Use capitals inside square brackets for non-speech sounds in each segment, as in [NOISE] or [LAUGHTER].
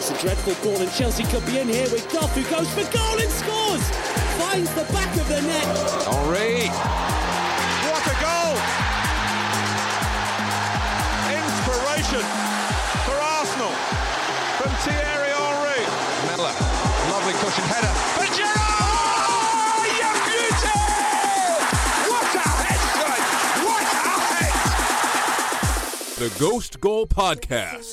It's a dreadful ball, and Chelsea could be in here with Goff, who goes for goal and scores. Finds the back of the net. Henri. What a goal! Inspiration for Arsenal from Thierry Henry. Miller, lovely cushion header. For Giroud! Oh, you beauty! What a head, son! What a head! The Ghost Goal Podcast.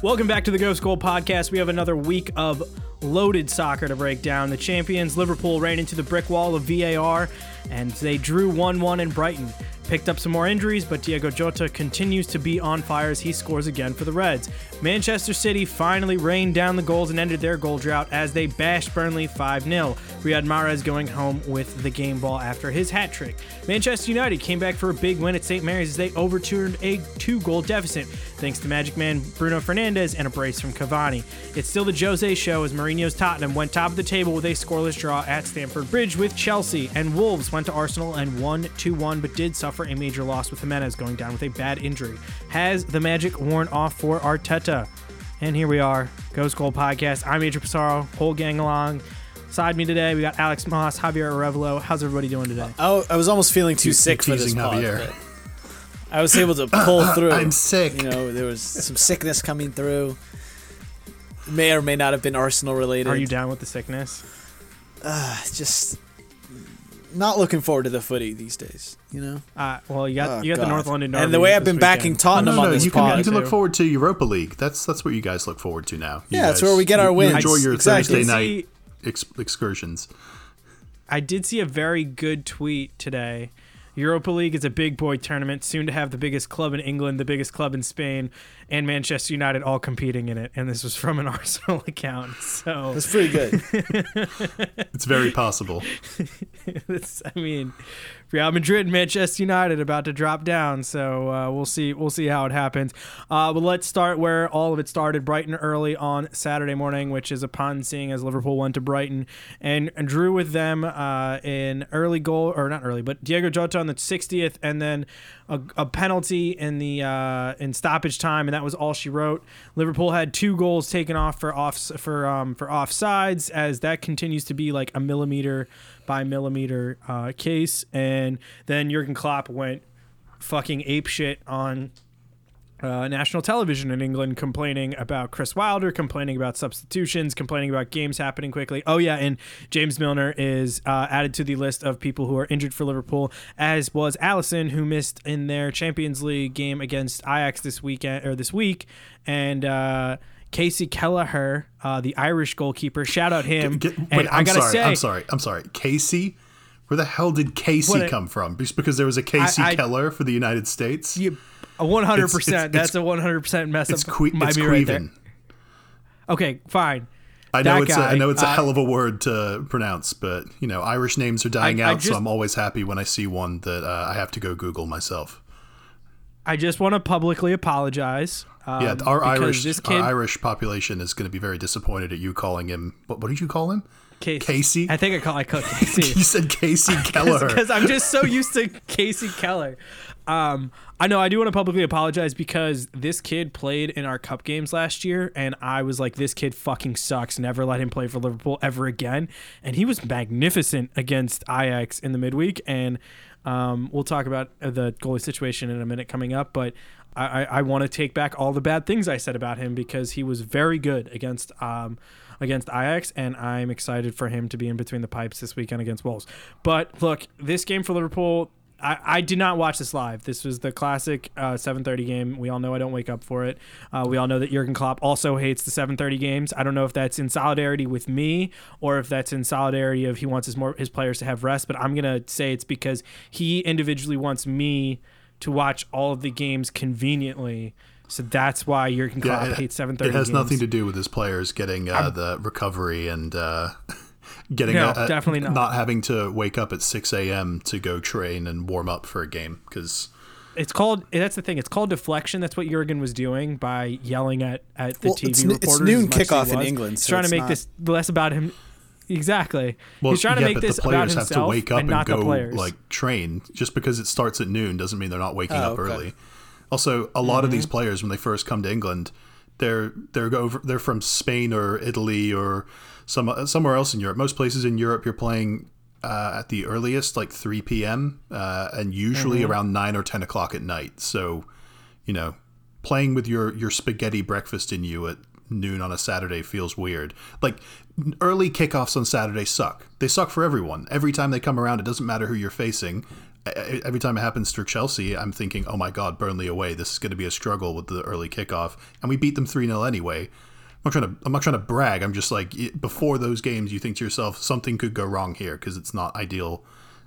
Welcome back to the Ghost Goal Podcast. We have another week of loaded soccer to break down. The champions, Liverpool, ran into the brick wall of VAR and they drew 1 1 in Brighton. Picked up some more injuries, but Diego Jota continues to be on fire as he scores again for the Reds. Manchester City finally rained down the goals and ended their goal drought as they bashed Burnley 5 0. Riyad Mahrez going home with the game ball after his hat trick. Manchester United came back for a big win at St. Mary's as they overturned a two goal deficit thanks to Magic Man Bruno Fernandes and a brace from Cavani. It's still the Jose show as Mourinho's Tottenham went top of the table with a scoreless draw at Stamford Bridge with Chelsea, and Wolves went to Arsenal and won 2 1 but did suffer a major loss with Jimenez going down with a bad injury. Has the magic worn off for Arteta? And here we are, Ghost Goal Podcast. I'm Adrian Pissarro, whole gang along. Side me today, we got Alex Moss, Javier Arevalo. How's everybody doing today? Oh, I was almost feeling too You're sick for this teasing pod. Javier. but I was able to [LAUGHS] pull through. I'm sick. You know, there was some sickness coming through. May or may not have been Arsenal related. Are you down with the sickness? Uh, just not looking forward to the footy these days. You know. Uh, well, you got Oh, you got the North London Derby And the way I've this been backing weekend. Tottenham no, no, on this you can, pod. you can look forward to Europa League. That's that's what you guys look forward to now. You Yeah, it's guys- where we get our you- you enjoy your Exactly. Thursday night ex- excursions. I did see a very good tweet today. Europa League is a big boy tournament, soon to have the biggest club in England, the biggest club in Spain, and Manchester United all competing in it. And this was from an [LAUGHS] Arsenal account. So It's pretty good. [LAUGHS] It's very possible. it's, I mean, Real Madrid, and Manchester United about to drop down. So uh, we'll see. We'll see how it happens. Uh, but let's start where all of it started. Brighton early on Saturday morning, which is upon seeing as Liverpool went to Brighton and, and drew with them uh, in early goal or not early, but Diego Jota on the 60th, and then a, a penalty in the uh, in stoppage time, and that was all she wrote. Liverpool had two goals taken off for off for um, for offsides, as that continues to be like a millimeter by millimeter uh, case. And then Jurgen Klopp went fucking ape shit on uh, national television in England, complaining about Chris Wilder, complaining about substitutions, complaining about games happening quickly. Oh yeah, and James Milner is uh, added to the list of people who are injured for Liverpool, as was Alisson, who missed in their Champions League game against Ajax this weekend or this week, and. Uh, Casey Kelleher, uh, the Irish goalkeeper, shout out him. Get- and wait, I I'm sorry. say, I'm sorry. I'm sorry. Casey. Where the hell did Casey a- come from? Just because there was a Kasey I- Keller for the United States. you, one hundred percent. That's a one hundred percent mess it's up. que- might it's be right there. Okay, fine. I know That it's a, I know it's a uh, hell of a word to pronounce, but you know Irish names are dying I out, so just- I'm always happy when I see one that uh, I have to go Google myself. I just want to publicly apologize. Um, Yeah, our Irish kid, our Irish population is going to be very disappointed at you calling him. What, what did you call him? Casey. Casey? I think I call I call [LAUGHS] Casey. You said Kasey [LAUGHS] Keller. because I'm just so used to Kasey Keller. Um, I know I do want to publicly apologize because this kid played in our cup games last year, and I was like, "This kid fucking sucks. Never let him play for Liverpool ever again." And he was magnificent against Ajax in the midweek, and um, we'll talk about the goalie situation in a minute coming up, but. I, I, I want to take back all the bad things I said about him because he was very good against um, against Ajax, and I'm excited for him to be in between the pipes this weekend against Wolves. But look, this game for Liverpool, I, I did not watch this live. This was the classic uh, 7:30 game. We all know I don't wake up for it. Uh, we all know that Jurgen Klopp also hates the 7:30 games. I don't know if that's in solidarity with me or if that's in solidarity of he wants his more his players to have rest. But I'm gonna say it's because he individually wants me to watch all of the games conveniently. So that's why Jurgen Klopp Yeah, it, hates 7:30. it has games. nothing to do with his players getting uh, the recovery and uh, [LAUGHS] getting No, a, a- definitely not. having to wake up at 6 a.m. to go train and warm up for a game because It's called. That's the thing. It's called deflection. That's what Jurgen was doing by yelling at at the Well, TV it's reporters. it's noon as much as he kickoff in was. England, He's so trying to make not- this less about him. exactly. Well, He's trying to yeah, make but this the players about have to himself wake up and and, not the go players. like train. Just because it starts at noon doesn't mean they're not waking Oh, up okay. early. Also, a lot of Mm-hmm. these players when they first come to England, they're they're over they're from Spain or Italy or some somewhere else in Europe. Most places in Europe, you're playing uh, at the earliest like 3 p.m. Uh, and usually Mm-hmm. around nine or 10 o'clock at night. So, you know, playing with your your spaghetti breakfast in you at noon on a Saturday feels weird. Like early kickoffs on Saturday suck. They suck for everyone. Every time they come around, it doesn't matter who you're facing. Every time it happens for Chelsea, I'm thinking, "Oh my God, Burnley away! This is going to be a struggle with the early kickoff." And we beat them three 0 anyway. I'm not trying to. I'm not trying to brag. I'm just like y- before those games, you think to yourself, something could go wrong here because it's not ideal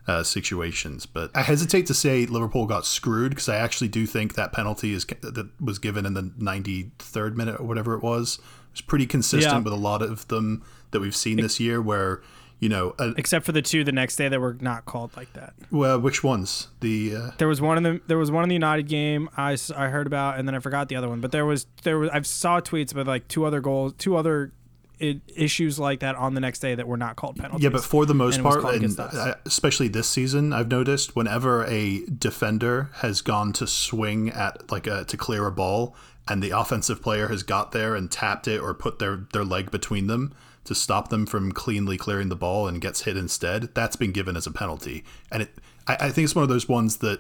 uh, situations. But I hesitate to say Liverpool got screwed because I actually do think that penalty is that was given in the 93rd minute or whatever it was was pretty consistent Yeah. with a lot of them that we've seen this year. Where you know, uh, Except for the two the next day that were not called like that. well, which ones? The uh, There was one in the there was one in the United game I, I heard about and then I forgot the other one. But there was there was I saw tweets about like two other goals, two other issues like that on the next day that were not called penalties. Yeah, but for the most and part, and against us. especially this season, I've noticed whenever a defender has gone to swing at like a to clear a ball, and the offensive player has got there and tapped it or put their their leg between them to stop them from cleanly clearing the ball and gets hit instead, that's been given as a penalty. And it, I, I think it's one of those ones that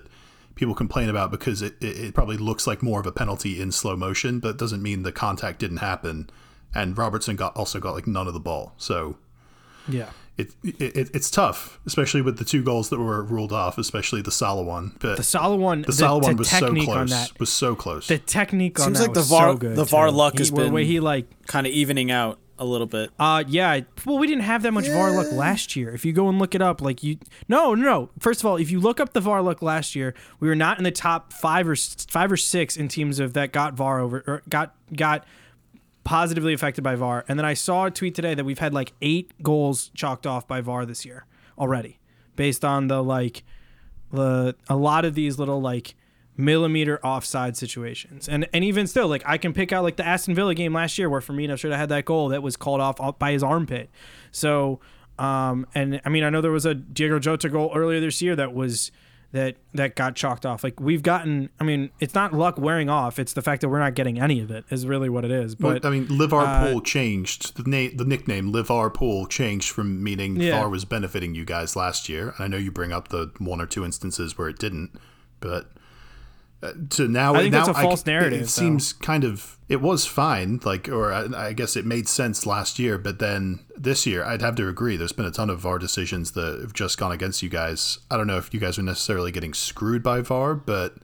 people complain about because it, it, it probably looks like more of a penalty in slow motion, but it doesn't mean the contact didn't happen. And Robertson got also got like none of the ball, so yeah. it, it it's tough, especially with the two goals that were ruled off, especially the Salah one. But The Salah one, the Salah one was so close. that, Was so close. the technique on Seems that like the was VAR so good. the VAR too. luck He- has where- been where he like kind of evening out a little bit. Uh yeah, well we didn't have that much VAR luck last year. If you go and look it up, like you No, no, no. First of all, if you look up the VAR luck last year, we were not in the top 5 or 5 or 6 in teams of that got VAR over or got got positively affected by VAR. And then I saw a tweet today that we've had like 8 goals chalked off by VAR this year already based on the like the a lot of these little like millimeter offside situations. And and even still, like I can pick out like the Aston Villa game last year where Firmino should have had that goal that was called off by his armpit. So um and I mean I know there was a Diego Jota goal earlier this year that was that that got chalked off. Like we've gotten I mean, it's not luck wearing off, it's the fact that we're not getting any of it is really what it is. Well, But I mean, Liverpool changed the name. The nickname Liverpool changed from meaning Yeah. VAR was benefiting you guys last year. And I know you bring up the one or two instances where it didn't, but uh, to now, I think now that's a false narrative, It, though. seems kind of it was fine, like, or I, I guess it made sense last year, but then this year, I'd have to agree. There's been a ton of VAR decisions that have just gone against you guys. I don't know if you guys are necessarily getting screwed by VAR, but.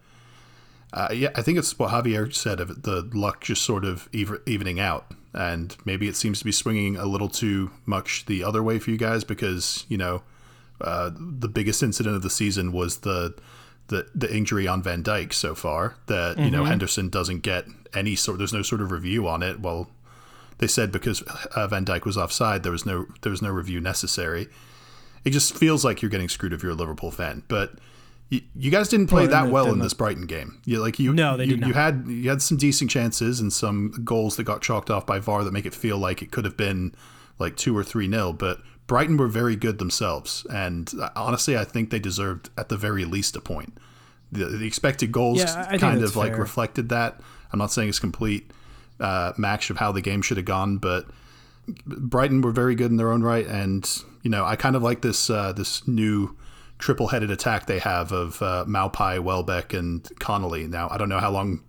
Uh, yeah, I think it's what Javier said of the luck just sort of even, evening out, and maybe it seems to be swinging a little too much the other way for you guys because you know uh, the biggest incident of the season was the the the injury on Van Dijk so far that you know Henderson doesn't get any sort. There's no sort of review on it. Well, they said because uh, Van Dijk was offside, there was no there was no review necessary. It just feels like you're getting screwed if you're a Liverpool fan, but. You, you guys didn't play that the- well in the- this Brighton game. You like you No, they you, did you had you had some decent chances and some goals that got chalked off by VAR that make it feel like it could have been like two or three nil. But Brighton were very good themselves, and uh, honestly, I think they deserved at the very least a point. The, the expected goals Yeah, kind of like fair. reflected that. I'm not saying it's complete uh, match of how the game should have gone, but Brighton were very good in their own right, and you know I kind of like this uh, this new triple-headed attack they have of uh, Maupai, Welbeck, and Connolly. Now I don't know how long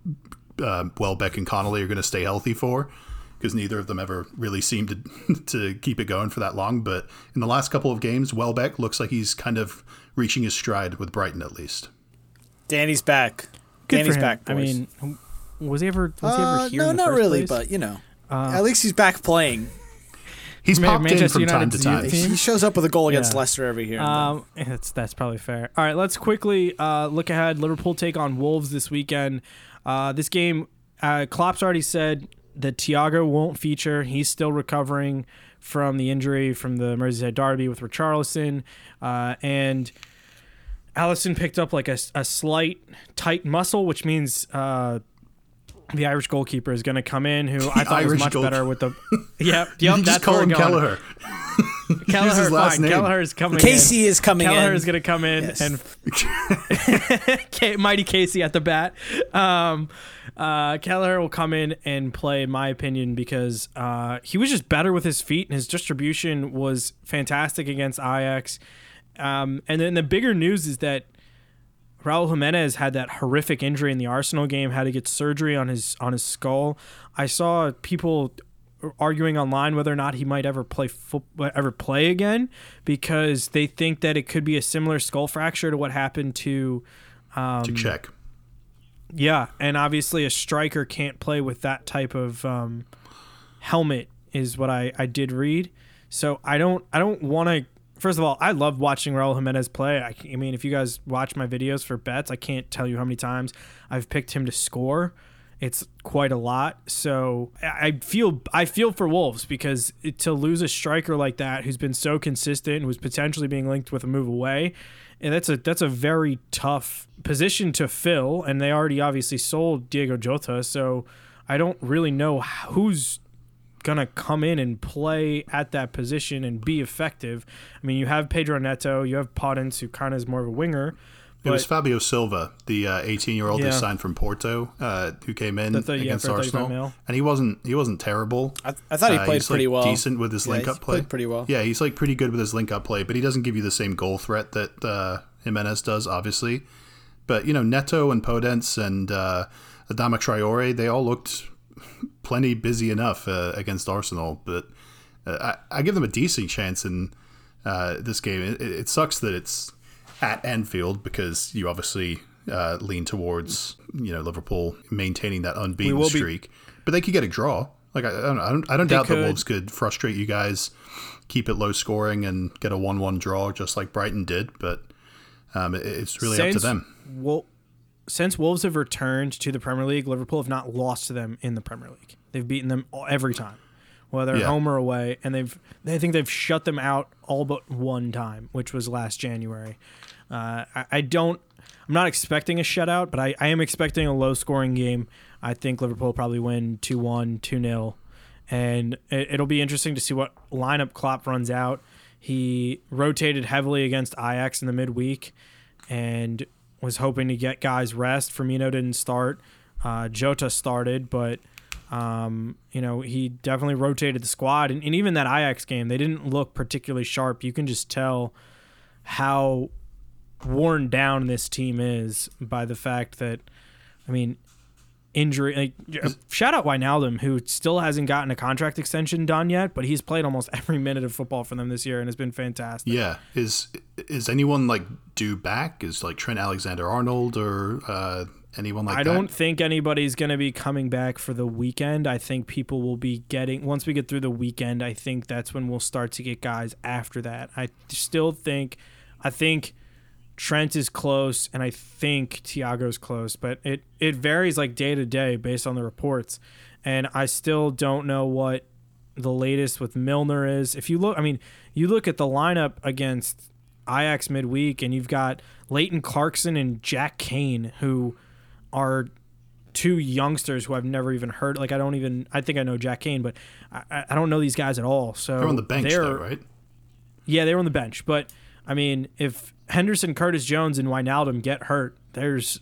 uh, Welbeck and Connolly are going to stay healthy for, because neither of them ever really seemed to [LAUGHS] to keep it going for that long. But in the last couple of games, Welbeck looks like he's kind of reaching his stride with Brighton at least. Danny's back. good Danny's for him. back. I mean, was he ever was he ever Uh, here? no, in the not first really, place? but you know, at least he's back playing. He's Ma- popped in Manchester from time to time. He shows up with a goal against Yeah. Leicester every year. Um, that's that's probably fair. All right, let's quickly uh, look ahead. Liverpool take on Wolves this weekend. Uh, this game, uh, Klopp's already said that Thiago won't feature. He's still recovering from the injury from the Merseyside derby with Richarlison, uh, and Alisson picked up like a, a slight tight muscle, which means. Uh, the Irish goalkeeper is going to come in, who I [LAUGHS] thought was much goalkeeper. better with the. [LAUGHS] Yep, You yep. just that's call him. Kelleher. [LAUGHS] Kelleher, last fine. name. Kelleher's coming. Casey in. is coming Kelleher in. is going to come in Yes. and K- mighty Casey at the bat. Um, uh, Kelleher will come in and play, in my opinion, because uh, he was just better with his feet and his distribution was fantastic against Ajax. Um, and then the bigger news is that Raul Jimenez had that horrific injury in the Arsenal game, had to get surgery on his on his skull. I saw people arguing online whether or not he might ever play fo- ever play again because they think that it could be a similar skull fracture to what happened to Um, to Čech. yeah, and obviously a striker can't play with that type of um, helmet is what I, I did read. So I don't I don't want to. First of all, I love watching Raul Jimenez play. I, I mean, if you guys watch my videos for bets, I can't tell you how many times I've picked him to score. It's quite a lot. So I feel I feel for Wolves because to lose a striker like that who's been so consistent, who's potentially being linked with a move away, and that's a that's a very tough position to fill. And they already obviously sold Diego Jota, so I don't really know who's gonna come in and play at that position and be effective. I mean, you have Pedro Neto, you have Podence, who kind of is more of a winger. It was Fabio Silva, the 18-year-old Yeah. who signed from Porto, uh, who came in The thirty- yeah, against Arsenal, and he wasn't he wasn't terrible. I, I thought he Uh, played he's, pretty like, well. Decent with his Yeah, link-up play. pretty well. Yeah, he's like pretty good with his link-up play, but he doesn't give you the same goal threat that uh, Jimenez does, obviously. But you know, Neto and Podence and uh, Adama Traore, they all looked plenty busy enough uh, against Arsenal. But uh, I, I give them a decent chance in uh, this game. It, it sucks that it's at Anfield because you obviously uh, lean towards you know Liverpool maintaining that unbeaten will be- streak, but they could get a draw. Like I, I don't, I don't, I don't doubt could. that Wolves could frustrate you guys, keep it low scoring, and get a one-one draw just like Brighton did. But um, it, it's really up to them. Wol- since Wolves have returned to the Premier League, Liverpool have not lost to them in the Premier League. They've beaten them every time, whether Yeah. home or away, and they've they think they've shut them out all but one time, which was last January. Uh, I, I don't. I'm not expecting a shutout, but I, I am expecting a low scoring game. I think Liverpool probably win 2 1, 2 0. And it, it'll be interesting to see what lineup Klopp runs out. He rotated heavily against Ajax in the midweek and was hoping to get guys rest. Firmino didn't start. Uh, Jota started, but um, you know he definitely rotated the squad. And, and even that Ajax game, they didn't look particularly sharp. You can just tell how worn down this team is by the fact that, I mean, injury. Like, shout out Wijnaldum, who still hasn't gotten a contract extension done yet, but he's played almost [LAUGHS] every minute of football for them this year and has been fantastic. Yeah, is is anyone like due back? Is like Trent Alexander Arnold or uh, anyone like I that? don't think anybody's going to be coming back for the weekend. I think people will be getting once we get through the weekend. I think that's when we'll start to get guys after that. I still think, I think Trent is close, and I think Thiago's close, but it it varies like day to day based on the reports, and I still don't know what the latest with Milner is. If you look, I mean, you look at the lineup against Ajax midweek, and you've got Leighton Clarkson and Jack Kane, who are two youngsters who I've never even heard. Like I don't even. I think I know Jack Kane, but I, I don't know these guys at all. So They're on the bench they're- though, right? yeah, they were on the bench. But I mean, if Henderson, Curtis Jones, and Wijnaldum get hurt, there's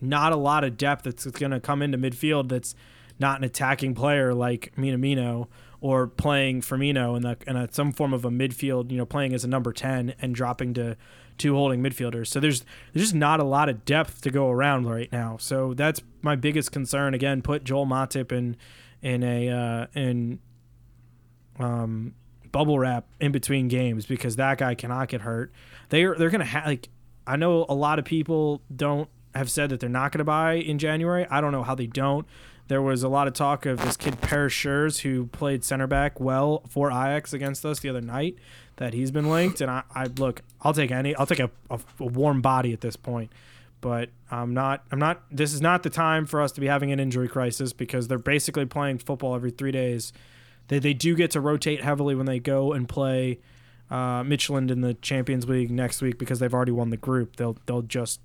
not a lot of depth that's going to come into midfield. That's not an attacking player like Minamino or playing Firmino in, the, in a, some form of a midfield. You know, playing as a number ten and dropping to two holding midfielders. So there's there's just not a lot of depth to go around right now. So that's my biggest concern. Again, put Joel Matip in in a uh, in um, bubble wrap in between games because that guy cannot get hurt. They are they're gonna have like I know a lot of people don't have said that they're not gonna buy in January. I don't know how they don't. There was a lot of talk of this kid Paris who played center back well for Ajax against us the other night that he's been linked and I, I look I'll take any I'll take a, a, a warm body at this point but I'm not I'm not this is not the time for us to be having an injury crisis because they're basically playing football every 3 days they, they do get to rotate heavily when they go and play uh, Midtjylland in the Champions League next week because they've already won the group. They'll they'll just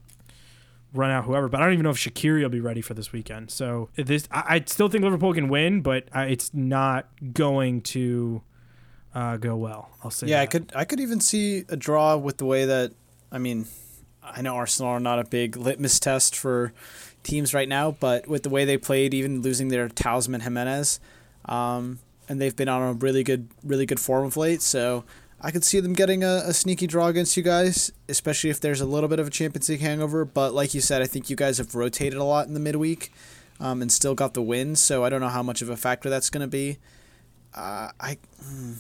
run out whoever. But I don't even know if Shaqiri will be ready for this weekend. So this I, I still think Liverpool can win, but I, it's not going to uh, go well. I'll say. Yeah, I could I could even see a draw with the way that I mean, I know Arsenal are not a big litmus test for teams right now, but with the way they played, even losing their talisman Jimenez, um, and they've been on a really good really good form of late, so I could see them getting a, a sneaky draw against you guys, especially if there's a little bit of a Champions League hangover. But like you said, I think you guys have rotated a lot in the midweek, um, and still got the win. So I don't know how much of a factor that's going to be. Uh, I, hmm,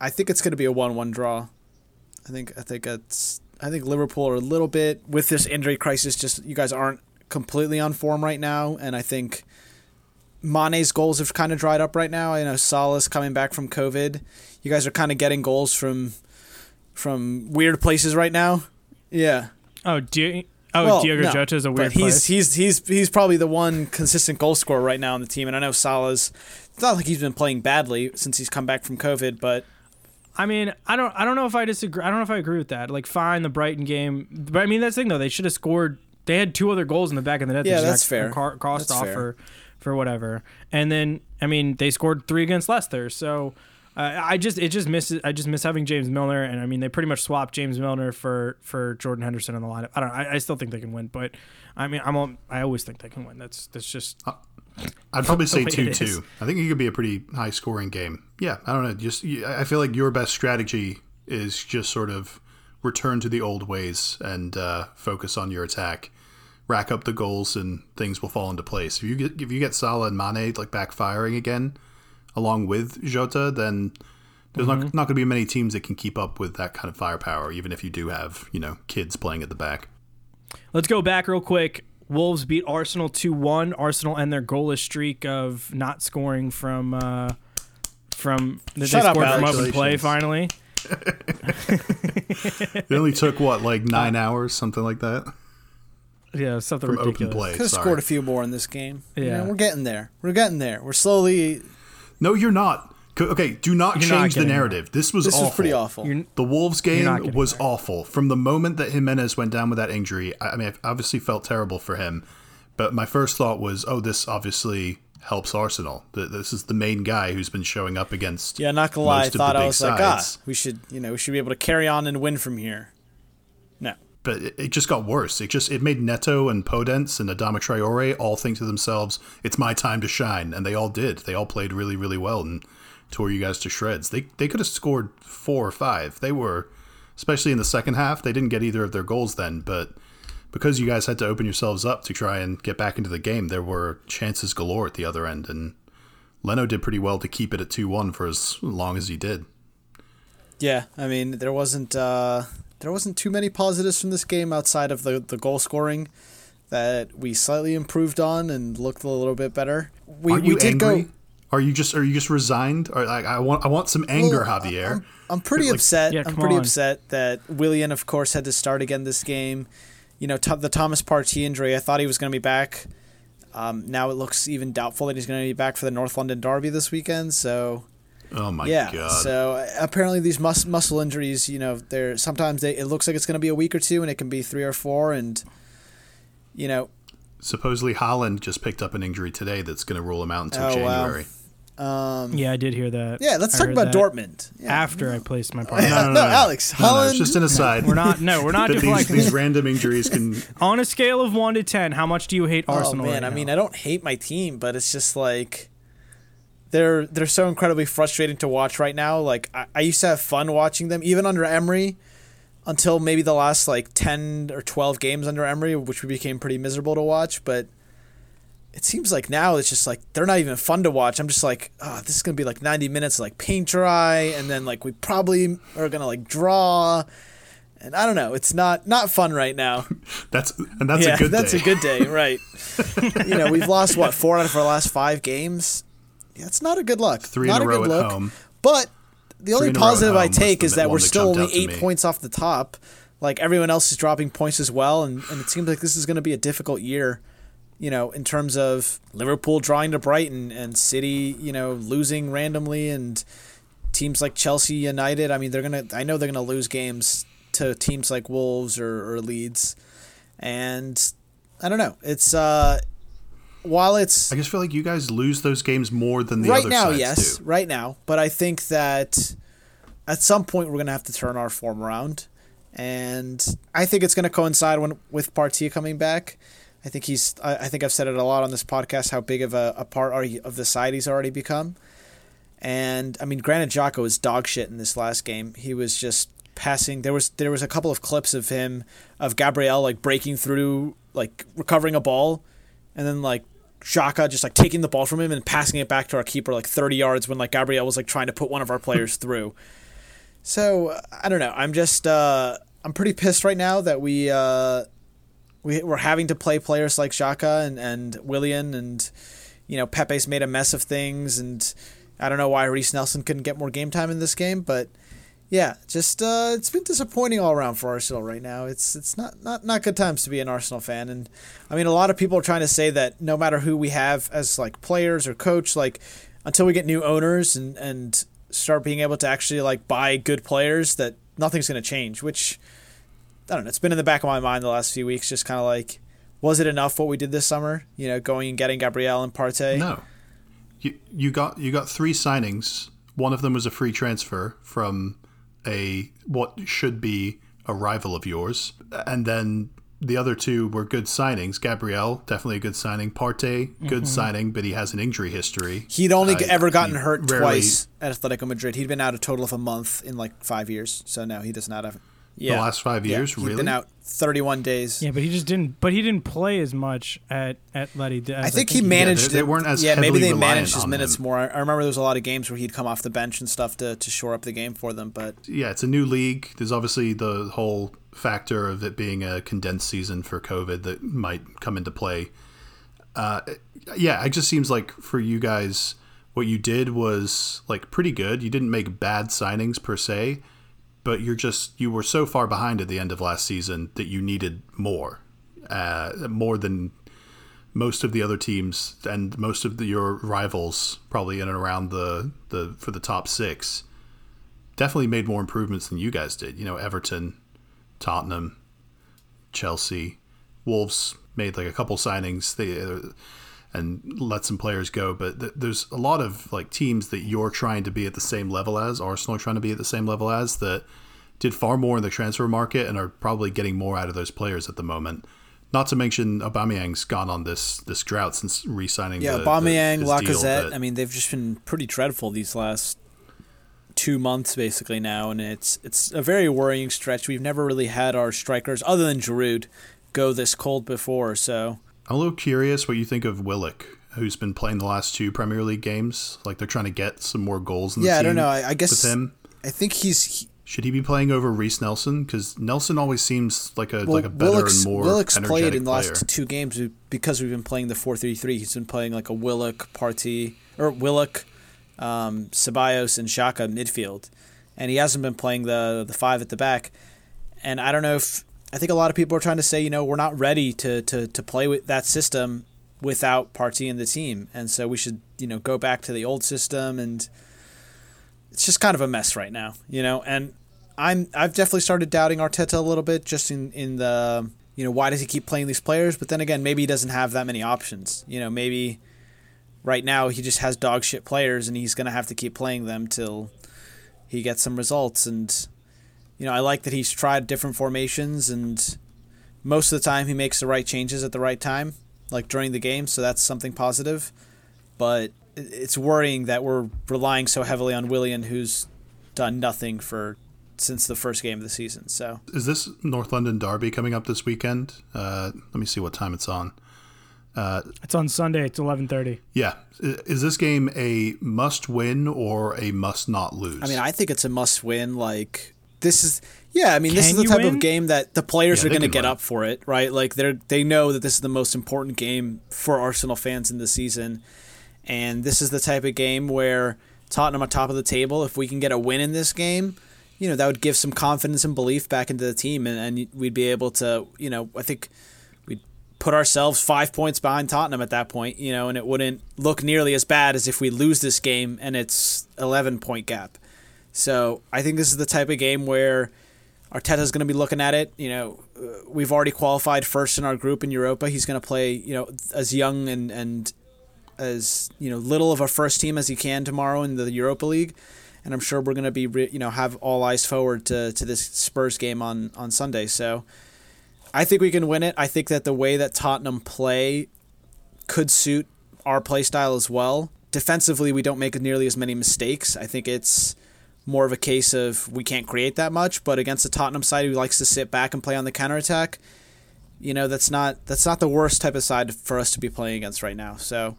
I think it's going to be a one-one draw. I think I think it's I think Liverpool are a little bit with this injury crisis. Just you guys aren't completely on form right now, and I think Mane's goals have kind of dried up right now. I know Salah's coming back from COVID. You guys are kind of getting goals from from weird places right now. Yeah. Oh, Di- oh, Well, Diogo no, Jota is a weird but he's place. he's he's he's probably the one consistent goal scorer right now on the team, and I know Salah's. It's not like he's been playing badly since he's come back from COVID, but I mean, I don't, I don't know if I disagree. I don't know if I agree with that. Like, fine, the Brighton game, but I mean, that's the thing though. They should have scored. They had two other goals in the back of the net. Yeah, just fair. Cost That's off fair. For whatever. And then, I mean, they scored three against Leicester. So, uh, I just, it just misses. I just miss having James Milner. And I mean, they pretty much swapped James Milner for for Jordan Henderson in the lineup. I don't. know. I, I still think they can win, but I mean, I'm. all- I always think they can win. That's that's just. I'd probably [LAUGHS] say two two. I think it could be a pretty high scoring game. Yeah, I don't know. Just I feel like your best strategy is just sort of return to the old ways and uh, focus on your attack, rack up the goals, and things will fall into place. If you get if you get Salah and Mane like backfiring again, along with Jota, then there's not not going to be many teams that can keep up with that kind of firepower. Even if you do have you know kids playing at the back. Let's go back real quick. Wolves beat Arsenal 2 1. Arsenal end their goalless streak of not scoring from. Uh, from that Shut they up, scored from open play finally. [LAUGHS] It only took what like [LAUGHS] nine hours, something like that, Yeah, something from ridiculous. open play. could have scored a few more in this game. You Yeah. know, we're getting there. We're getting there. We're slowly. No, you're not. Okay, do not You're not change the getting narrative. This was This awful. was pretty awful. You're- The Wolves game was there. awful. From the moment that Jimenez went down with that injury, I I mean, I obviously felt terrible for him. But my first thought was, oh, this obviously helps Arsenal. This is the main guy who's been showing up against. Yeah, not gonna lie. I the thought I big was like, ah, we should, you know, we should be able to carry on and win from here. But it, it just got worse. It just it made Neto and Podence and Adama Traore all think to themselves, "It's my time to shine," and they all did. They all played really, really well and tore you guys to shreds. They they could have scored four or five. They were, especially in the second half, they didn't get either of their goals then, but because you guys had to open yourselves up to try and get back into the game, there were chances galore at the other end, and Leno did pretty well to keep it at two one for as long as he did. Yeah, I mean, there wasn't uh, there wasn't too many positives from this game outside of the the goal scoring that we slightly improved on and looked a little bit better. We Are we you did angry? go. Are you just are you just resigned? Or like I want I want some anger, Well, Javier. I'm, I'm pretty Like- upset. Yeah, I'm pretty on. upset that Willian, of course, had to start again this game. You know, t- the Thomas Partey injury. I thought he was going to be back. Um, now it looks even doubtful that he's going to be back for the North London Derby this weekend. So Oh my yeah. god. So uh, apparently these mus- muscle injuries, you know, they're sometimes they it looks like it's going to be a week or two, and it can be three or four, and you know, Supposedly Haaland just picked up an injury today that's going to rule him out until Oh, wow. January. um, Yeah, I did hear that. yeah. Let's I talk about Dortmund. Yeah. After I placed my [LAUGHS] part. No, no, Alex, No, no, Haaland. it's just an aside. We're not. No, we're not that these, these random injuries can. [LAUGHS] On a scale of one to ten, how much do you hate Oh Arsenal? man, right I now? mean, I don't hate my team, but it's just like they're they're so incredibly frustrating to watch right now. Like I, I used to have fun watching them, even under Emery, until maybe the last like ten or twelve games under Emery, which we became pretty miserable to watch. But it seems like now it's just like they're not even fun to watch. I'm just like, oh, this is gonna be like 90 minutes of, like paint dry, and then like we probably are gonna like draw. And I don't know. It's not not fun right now. [LAUGHS] That's and that's yeah, a good that's day. a good day, right? [LAUGHS] you know, we've lost what four out of our last five games. Yeah, it's not a good look. Three not in a row good at look. home. But the only in a row at positive I take is that we're that still only eight points off the top. Like everyone else is dropping points as well, and, and it seems like this is going to be a difficult year. You know, in terms of Liverpool drawing to Brighton and City, you know, losing randomly, and teams like Chelsea United. I mean, they're gonna. I know they're gonna lose games to teams like Wolves or, or Leeds, and I don't know. It's uh, while it's I just feel like you guys lose those games more than the right other now, sides yes, do. right now. But I think that at some point we're gonna have to turn our form around, and I think it's gonna coincide when, with Partey coming back. I think he's. I, I think I've said it a lot on this podcast how big of a, a part of the side he's already become. And I mean, granted, Xhaka was dog shit in this last game. He was just passing. There was there was a couple of clips of him of Gabriel like breaking through, like recovering a ball, and then like Xhaka just like taking the ball from him and passing it back to our keeper like 30 yards when like Gabriel was like trying to put one of our players [LAUGHS] through. So I don't know. I'm just uh, I'm pretty pissed right now that we uh, we we're having to play players like Xhaka and and Willian and you know Pepe's made a mess of things and I don't know why Reiss Nelson couldn't get more game time in this game, but yeah, just uh, it's been disappointing all around for Arsenal right now. It's it's not, not not good times to be an Arsenal fan, and I mean a lot of people are trying to say that no matter who we have as like players or coach, like until we get new owners and and start being able to actually like buy good players, that nothing's going to change. Which I don't know. It's been in the back of my mind the last few weeks, just kind of like, was it enough what we did this summer? You know, going and getting Gabriel and Partey. No, you you got you got three signings. One of them was a free transfer from a what should be a rival of yours, and then the other two were good signings. Gabriel, definitely a good signing. Partey, good mm-hmm. signing, but he has an injury history. He'd only uh, ever gotten hurt rarely, twice at Atletico Madrid. He'd been out a total of a month in like five years. So no, he does not have. Yeah. The last five years, yeah, really? been out 31 days. Yeah, but he just didn't. But he didn't play as much at Atleti. I think, I think he managed. Yeah, they, they, weren't as yeah. Maybe they managed his minutes him. more. I, I remember there was a lot of games where he'd come off the bench and stuff to to shore up the game for them. But yeah, it's a new league. There's obviously the whole factor of it being a condensed season for COVID that might come into play. Uh, yeah, it just seems like for you guys, what you did was like pretty good. You didn't make bad signings per se but you're just you were so far behind at the end of last season that you needed more, uh, more than most of the other teams and most of the, your rivals, probably in and around the the for the top six. Definitely made more improvements than you guys did. You know, Everton, Tottenham, Chelsea, Wolves made like a couple signings. They uh, and let some players go. But th- there's a lot of like teams that you're trying to be at the same level as Arsenal, trying to be at the same level as that did far more in the transfer market and are probably getting more out of those players at the moment. Not to mention Aubameyang's gone on this this drought since re-signing. Yeah, the, Aubameyang, the, Lacazette. I mean, they've just been pretty dreadful these last two months basically now, and it's it's a very worrying stretch. We've never really had our strikers other than Giroud go this cold before, so I'm a little curious what you think of Willock, who's been playing the last two Premier League games. Like they're trying to get some more goals in the yeah, team. I don't know. I, I guess with him. I think he's. He, should he be playing over Reiss Nelson? Because Nelson always seems like a well, like a better Willock's, and more Willock's played in the player. last two games because we've been playing the four three three. He's been playing like a Willock Partey or Willock, um, Ceballos and Xhaka midfield, and he hasn't been playing the the five at the back. And I don't know if I think a lot of people are trying to say, you know, we're not ready to to to play with that system without Partey in the team, and so we should, you know, go back to the old system, and it's just kind of a mess right now, you know. And I'm I've definitely started doubting Arteta a little bit, just in in the you know why does he keep playing these players? But then again, maybe he doesn't have that many options. You know, maybe right now he just has dog shit players, and he's gonna have to keep playing them till he gets some results and you know, I like that he's tried different formations and most of the time he makes the right changes at the right time, like during the game, so that's something positive. But it's worrying that we're relying so heavily on Willian, who's done nothing for since the first game of the season. So is this North London Derby coming up this weekend? Uh, let me see what time it's on. Uh, it's on Sunday. It's eleven thirty. Yeah, is this game a must win or a must not lose? I mean, I think it's a must win. Like this is yeah, I mean, Can this is the type win? of game that the players yeah, are going to get win. up for it, right? Like they're they know that this is the most important game for Arsenal fans in the season, and this is the type of game where Tottenham on top of the table. If we can get a win in this game, you know that would give some confidence and belief back into the team, and, and we'd be able to, you know, I think we'd put ourselves five points behind Tottenham at that point, you know, and it wouldn't look nearly as bad as if we lose this game and it's eleven point gap. So I think this is the type of game where Arteta's going to be looking at it. You know, uh, we've already qualified first in our group in Europa. He's going to play, you know, as young and and as you know little of a first team as he can tomorrow in the Europa League, and I'm sure we're going to be you know have all eyes forward to to this Spurs game on on Sunday. So I think we can win it. I think that the way that Tottenham play could suit our play style as well. Defensively, we don't make nearly as many mistakes. I think it's more of a case of we can't create that much, but against the Tottenham side who likes to sit back and play on the counterattack, you know, that's not that's not the worst type of side for us to be playing against right now. So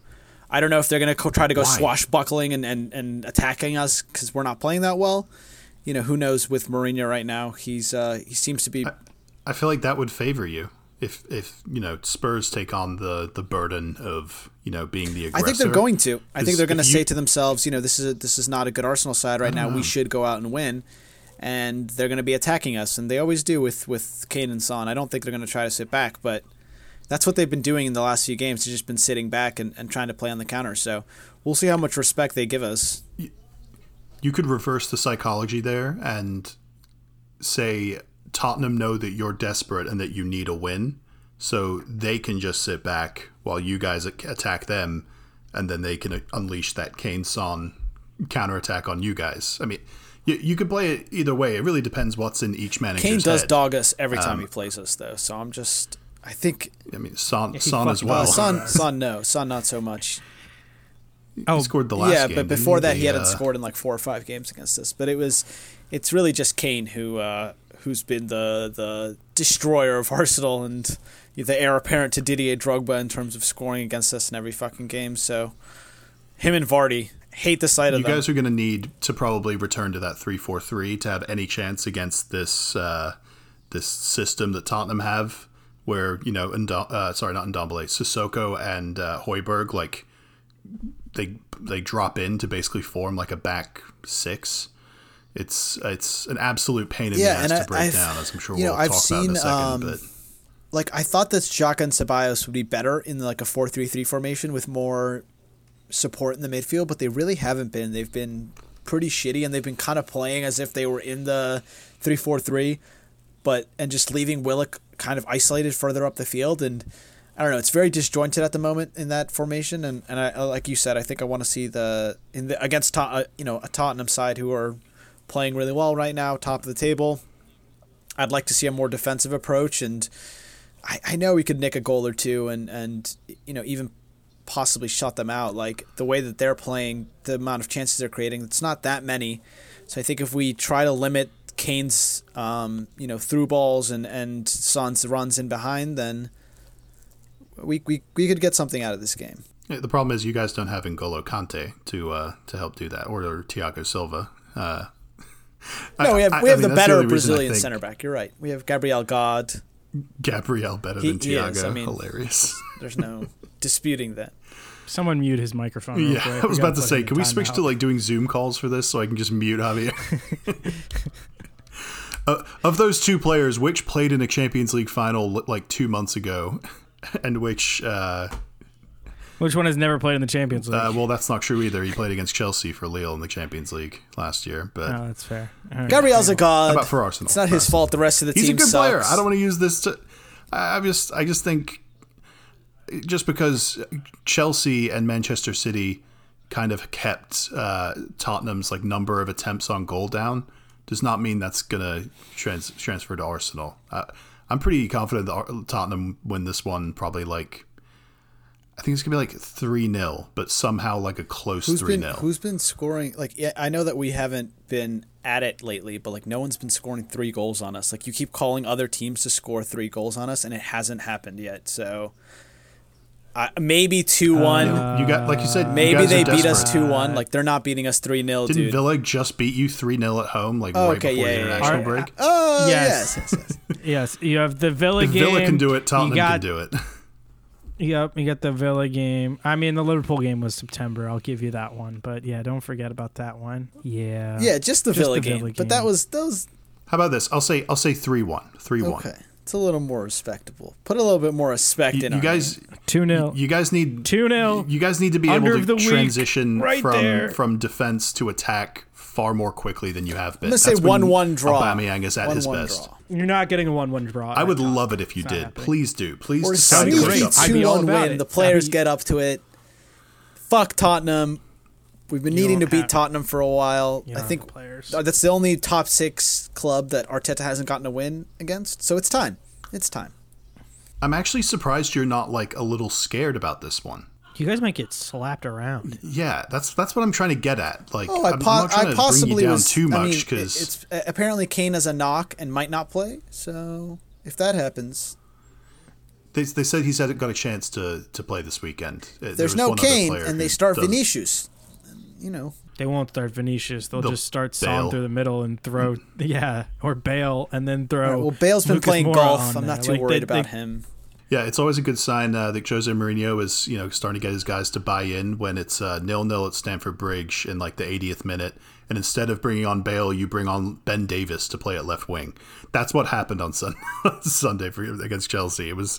I don't know if they're going to co- try to go Why? swashbuckling and, and, and attacking us because we're not playing that well. You know, who knows with Mourinho right now? He's uh, he seems to be I feel like that would favor you if if you know Spurs take on the the burden of you know being the aggressor. I think they're going to. I think they're going to say you- to themselves, you know, this is a, this is not a good Arsenal side right now. We mm. should go out and win, and they're going to be attacking us, and they always do with with Kane and Son. I don't think they're going to try to sit back, but that's what they've been doing in the last few games. They've just been sitting back and, and trying to play on the counter. So we'll see how much respect they give us. You could reverse the psychology there and say Tottenham know that you're desperate and that you need a win, so they can just sit back while you guys attack them, and then they can unleash that Kane Son counterattack on you guys. I mean, you, you could play it either way. It really depends what's in each manager's Kane does head. dog us every time Um, he plays us, though. So I'm just, I think, I mean, Son, Son as well. uh, Son, Son, no, Son, not so much. he scored the last yeah, game. but before that, he The, hadn't uh, scored in like four or five games against us. But it was, it's really just Kane who, uh, who's been the the destroyer of Arsenal and the heir apparent to Didier Drogba in terms of scoring against us in every fucking game. So, him and Vardy hate the sight of You them. guys are going to need to probably return to that three-four-three to have any chance against this uh, this system that Tottenham have, where you know, Ndo- uh, sorry, not Ndombele, Sissoko and uh, Hojbjerg, like they they drop in to basically form like a back six. It's it's an absolute pain in Yeah, the ass to break I've- down, as I'm sure know, we'll I've talk about in a second. um, but like I thought that Xhaka and Ceballos would be better in like a four-three-three formation with more support in the midfield, but they really haven't been. They've been pretty shitty, and they've been kind of playing as if they were in the three-four-three, but and just leaving Willock kind of isolated further up the field. And I don't know, it's very disjointed at the moment in that formation. And and I like you said, I think I want to see the in the against Tot, uh, you know a Tottenham side who are playing really well right now, top of the table. I'd like to see a more defensive approach, and I, I know we could nick a goal or two, and and you know even possibly shut them out. Like the way that they're playing, the amount of chances they're creating, it's not that many. So I think if we try to limit Kane's um, you know through balls and and Son's runs in behind, then we we we could get something out of this game. Yeah, the problem is you guys don't have N'Golo Kante to uh, to help do that, or, or Silva. Uh, No, we have I- we I have mean, the that's better only reason I Brazilian think center back. You're right. We have Gabriel God. Gabriel better He- than he Thiago. I mean- Hilarious. [LAUGHS] There's no disputing that. Someone mute his microphone. real Yeah, quick. I was about to say, can we switch to timeout. like doing Zoom calls for this so I can just mute Javier? [LAUGHS] uh, of those two players, which played in a Champions League final like two months ago, [LAUGHS] and which, uh, Which one has never played in the Champions League? uh, well, that's not true either. He played against Chelsea for Lille in the Champions League last year, but oh, that's fair. All right. Gabriel's a god. How about for Arsenal? It's not his For fault. The rest of the team. he's a team good player. I don't want to use this to. I I just, I just think, just because Chelsea and Manchester City kind of kept uh, Tottenham's like number of attempts on goal down, does not mean that's gonna trans- transfer to Arsenal. Uh, I'm pretty confident that Tottenham win this one. Probably like, I think it's gonna be like three 0 but somehow like a close three been 0 Who's been scoring? Like, yeah, I know that we haven't been at it lately, but like, no one's been scoring three goals on us. Like, you keep calling other teams to score three goals on us, and it hasn't happened yet. So, uh, maybe two one. You got like you said. you maybe guys they are beat us two one. Like, they're not beating us three 0 Didn't dude. Villa just beat you 3 0 at home, like Oh, right okay, before yeah, the yeah, yeah. international Are- break? Oh Yes. yes, yes, yes. [LAUGHS] Yes, you have the Villa If game. Villa can do it, you Tottenham got, can do it. [LAUGHS] Yep, you got the Villa game. I mean, the Liverpool game was September. I'll give you that one. But yeah, don't forget about that one. Yeah. yeah, just the Just Villa the game. Villa But that was those. How about this? I'll say I'll say 3 1. 3 1. okay. It's a little more respectable. Put a little bit more respect You, in. you our guys, 2 0. you guys need 2 0. you guys need to be Under able to the week, transition right from there. from defense to attack far more quickly than you have been. I'm gonna say 1-1 draw. Aubameyang is at his 1-1 best. draw. You're not getting a 1 1 draw. I would at love it if you not did. happening. Please do. Please Or decide to Sounds push great. up. I'd be two one win. it. The players be- get up to it. Fuck Tottenham. We've been You needing to beat have- Tottenham for a while. I think have players. that's the only top six club that Arteta hasn't gotten a win against. So it's time. It's time. I'm actually surprised you're not like a little scared about this one. You guys might get slapped around. Yeah, that's that's what I'm trying to get at. Like, Oh, I, I'm not trying I to possibly bring you down was too I mean, much it- because it's uh, apparently Kane is a knock and might not play. So if that happens, they, they said he's had got a chance to to play this weekend. Uh, there there's was no one other Kane player and they start does- Vinicius. You know, They won't start Vinicius. They'll, They'll just start Bale. Son through the middle and throw, [LAUGHS] yeah, or Bale and then throw. Alright, well, Bale's been Lucas playing Moura golf. I'm not there. too Like, worried they- about they- him. Yeah, it's always a good sign uh, that Jose Mourinho is, you know, starting to get his guys to buy in when it's uh, nil nil at Stamford Bridge in like the 80th minute, and instead of bringing on Bale, you bring on Ben Davies to play at left wing. That's what happened on Sun- [LAUGHS] Sunday for, against Chelsea. It was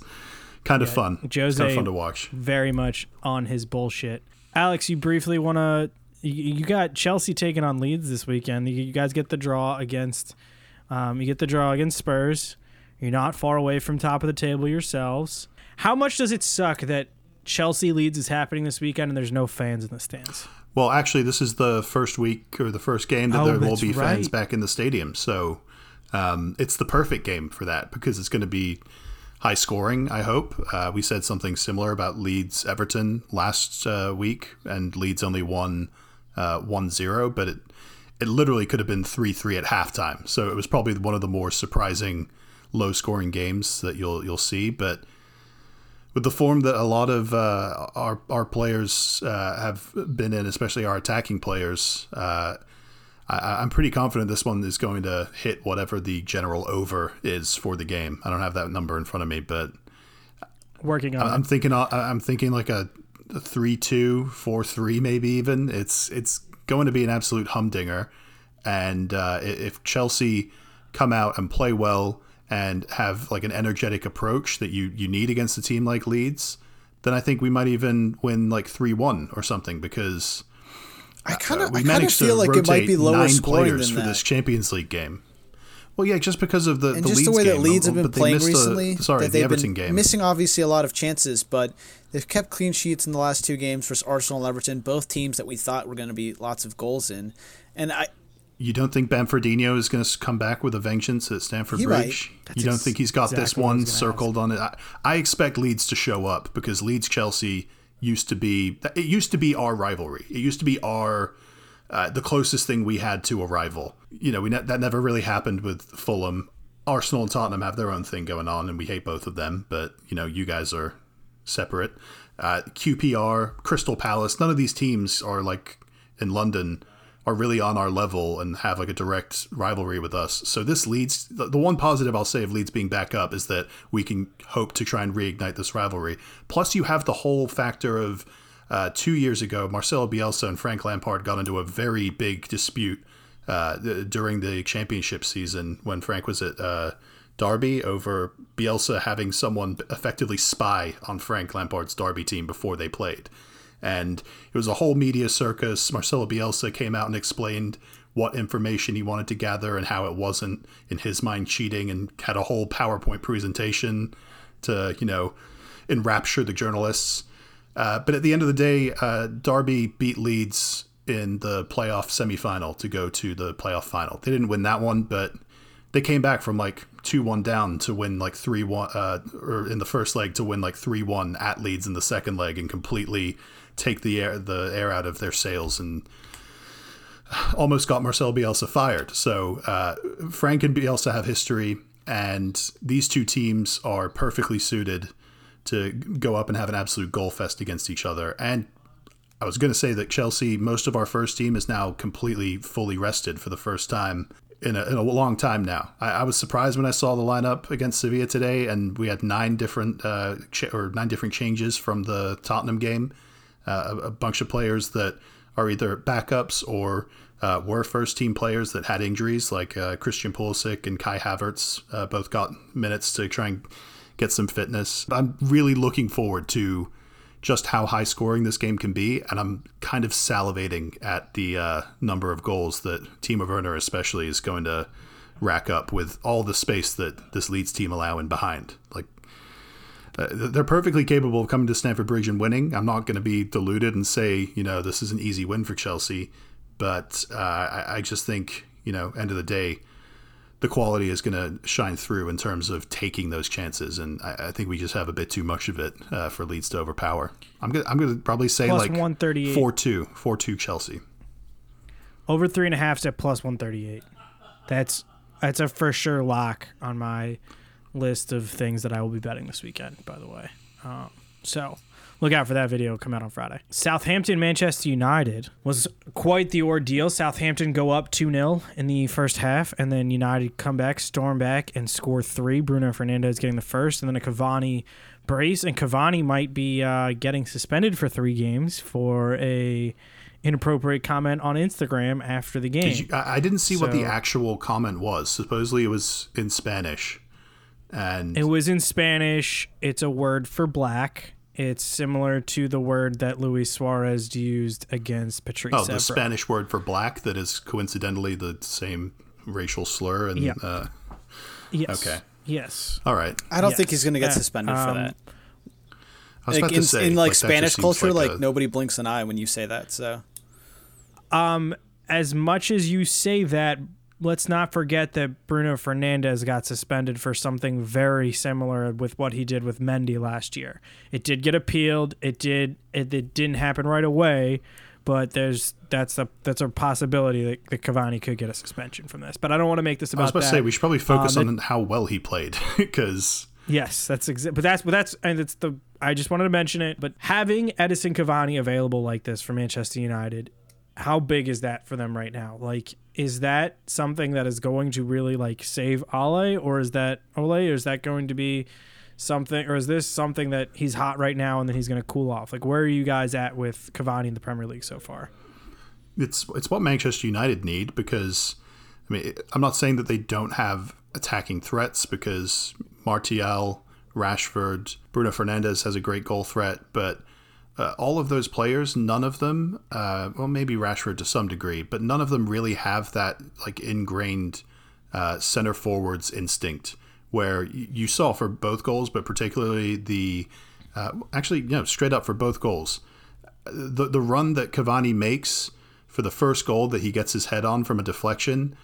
kind of fun. It's Jose kind of fun to watch. very much on his bullshit. Alex, you briefly want to. You, got Chelsea taking on Leeds this weekend. You, you guys get the draw against. Um, you get the draw against Spurs. You're not far away from top of the table yourselves. How much does it suck that Chelsea Leeds is happening this weekend and there's no fans in the stands? Well, actually, this is the first week or the first game that Oh, there will be fans back in the stadium. So um, it's the perfect game for that because it's going to be high scoring. I hope uh, we said something similar about Leeds Everton last uh, week, and Leeds only won uh, 1-0, but it it literally could have been three three at halftime. So it was probably one of the more surprising low scoring games that you'll you'll see, but with the form that a lot of uh, our our players uh, have been in, especially our attacking players, uh, I, I'm pretty confident this one is going to hit whatever the general over is for the game. I don't have that number in front of me, but Working on I'm thinking uh, I'm thinking like a, a three-two, four-three, maybe even. It's it's going to be an absolute humdinger, and uh, if Chelsea come out and play well and have like an energetic approach that you you need against a team like Leeds, then I think we might even win like three-one or something because I uh, kind of we I kind of managed feel to like it might be lower nine scoring players than for this Champions League game. Well, yeah, just because of the and the just Leeds the way that Leeds have been playing missed the- recently, sorry, that they've Everton been game. missing obviously a lot of chances, but they've kept clean sheets in the last two games versus Arsenal and Everton, both teams that we thought were going to be lots of goals in. And I, You don't think Bamfordinho is going to come back with a vengeance at Stamford He. Bridge? You don't ex- think he's got this exactly I one circled on it? I, I expect Leeds to show up because Leeds Chelsea used to be it used to be our rivalry. It used to be our uh, the closest thing we had to a rival. You know, we ne- that never really happened with Fulham. Arsenal and Tottenham have their own thing going on, and we hate both of them. But you know, you guys are separate. Uh, QPR, Crystal Palace, none of these teams are like in London are really on our level and have like a direct rivalry with us. So this leads the, one positive I'll say of Leeds being back up is that we can hope to try and reignite this rivalry. Plus, you have the whole factor of uh, two years ago, Marcelo Bielsa and Frank Lampard got into a very big dispute uh, during the championship season when Frank was at uh, Derby over Bielsa having someone effectively spy on Frank Lampard's Derby team before they played. And it was a whole media circus. Marcelo Bielsa came out and explained what information he wanted to gather and how it wasn't, in his mind, cheating, and had a whole PowerPoint presentation to, you know, enrapture the journalists. Uh, but at the end of the day, uh, beat Leeds in the playoff semifinal to go to the playoff final. They didn't win that one, but they came back from like 2 1 down to win like 3 1, uh, or in the first leg to win like 3 1 at Leeds in the second leg and completely take the air, the air out of their sails and almost got Marcel Bielsa fired. So uh, Frank and Bielsa have history, and these two teams are perfectly suited to go up and have an absolute goal fest against each other. And I was going to say that Chelsea, most of our first team is now completely fully rested for the first time in a, in a long time now. I, I was surprised when I saw the lineup against Sevilla today, and we had nine different uh, ch- or nine different changes from the Tottenham game. Uh, a, a bunch of players that are either backups or uh, were first team players that had injuries, like uh, Christian Pulisic and Kai Havertz, uh, both got minutes to try and get some fitness. I'm really looking forward to just how high scoring this game can be, and I'm kind of salivating at the uh, number of goals that Timo Werner especially is going to rack up with all the space that this Leeds team allow in behind. Like uh, they're perfectly capable of coming to Stamford Bridge and winning. I'm not going to be deluded and say, you know, this is an easy win for Chelsea, but uh, I, I just think, you know, end of the day, the quality is going to shine through in terms of taking those chances, and I, I think we just have a bit too much of it uh, for Leeds to overpower. I'm gonna, I'm going to probably say Plus like 138. 4-2, 4-2 Chelsea. Over three and a half at plus one thirty eight. That's that's a for sure lock on my list of things that I will be betting this weekend. By the way, um, so look out for that video come out on Friday. Southampton Manchester United was quite the ordeal. Southampton go up two 0 in the first half, and then United come back, storm back, and score three. Bruno Fernandes getting the first, and then a Cavani brace, and Cavani might be uh, getting suspended for three games for a inappropriate comment on Instagram after the game. Did you, I, I didn't see what the actual comment was. Supposedly it was in Spanish, and It was in Spanish. It's a word for black. It's similar to the word that Luis Suarez used against Patrice oh, the Evra. Spanish word for black that is coincidentally the same racial slur. And Yeah. uh, Yes. Okay. Yes. all right, I don't think he's going to get Uh, suspended for um, that. I was Like about in, to say, in like, that just Spanish culture, like, a- nobody blinks an eye when you say that. So um, As much as you say that, let's not forget that Bruno Fernandes got suspended for something very similar with what he did with Mendy last year. It did get appealed. It did. It, it didn't happen right away, but there's that's a that's a possibility that, that Cavani could get a suspension from this. But I don't want to make this about. I was about about to say we should probably focus Um, on how well he played [LAUGHS] because Yes, that's exa- but that's but that's and it's the I just wanted to mention it. But having Edinson Cavani available like this for Manchester United, how big is that for them right now? Like, is that something that is going to really like save Ole, or is that Ole, or is that going to be something, or is this something that he's hot right now and then he's going to cool off? Like, where are you guys at with Cavani in the Premier League so far? it's it's what Manchester United need because I mean I'm not saying that they don't have attacking threats because Martial, Rashford, Bruno Fernandes has a great goal threat, but uh, all of those players, none of them, uh, well maybe Rashford to some degree, but none of them really have that like ingrained uh, center forwards instinct where you saw for both goals, but particularly the uh, actually you know straight up for both goals the the run that Cavani makes for the first goal that he gets his head on from a deflection,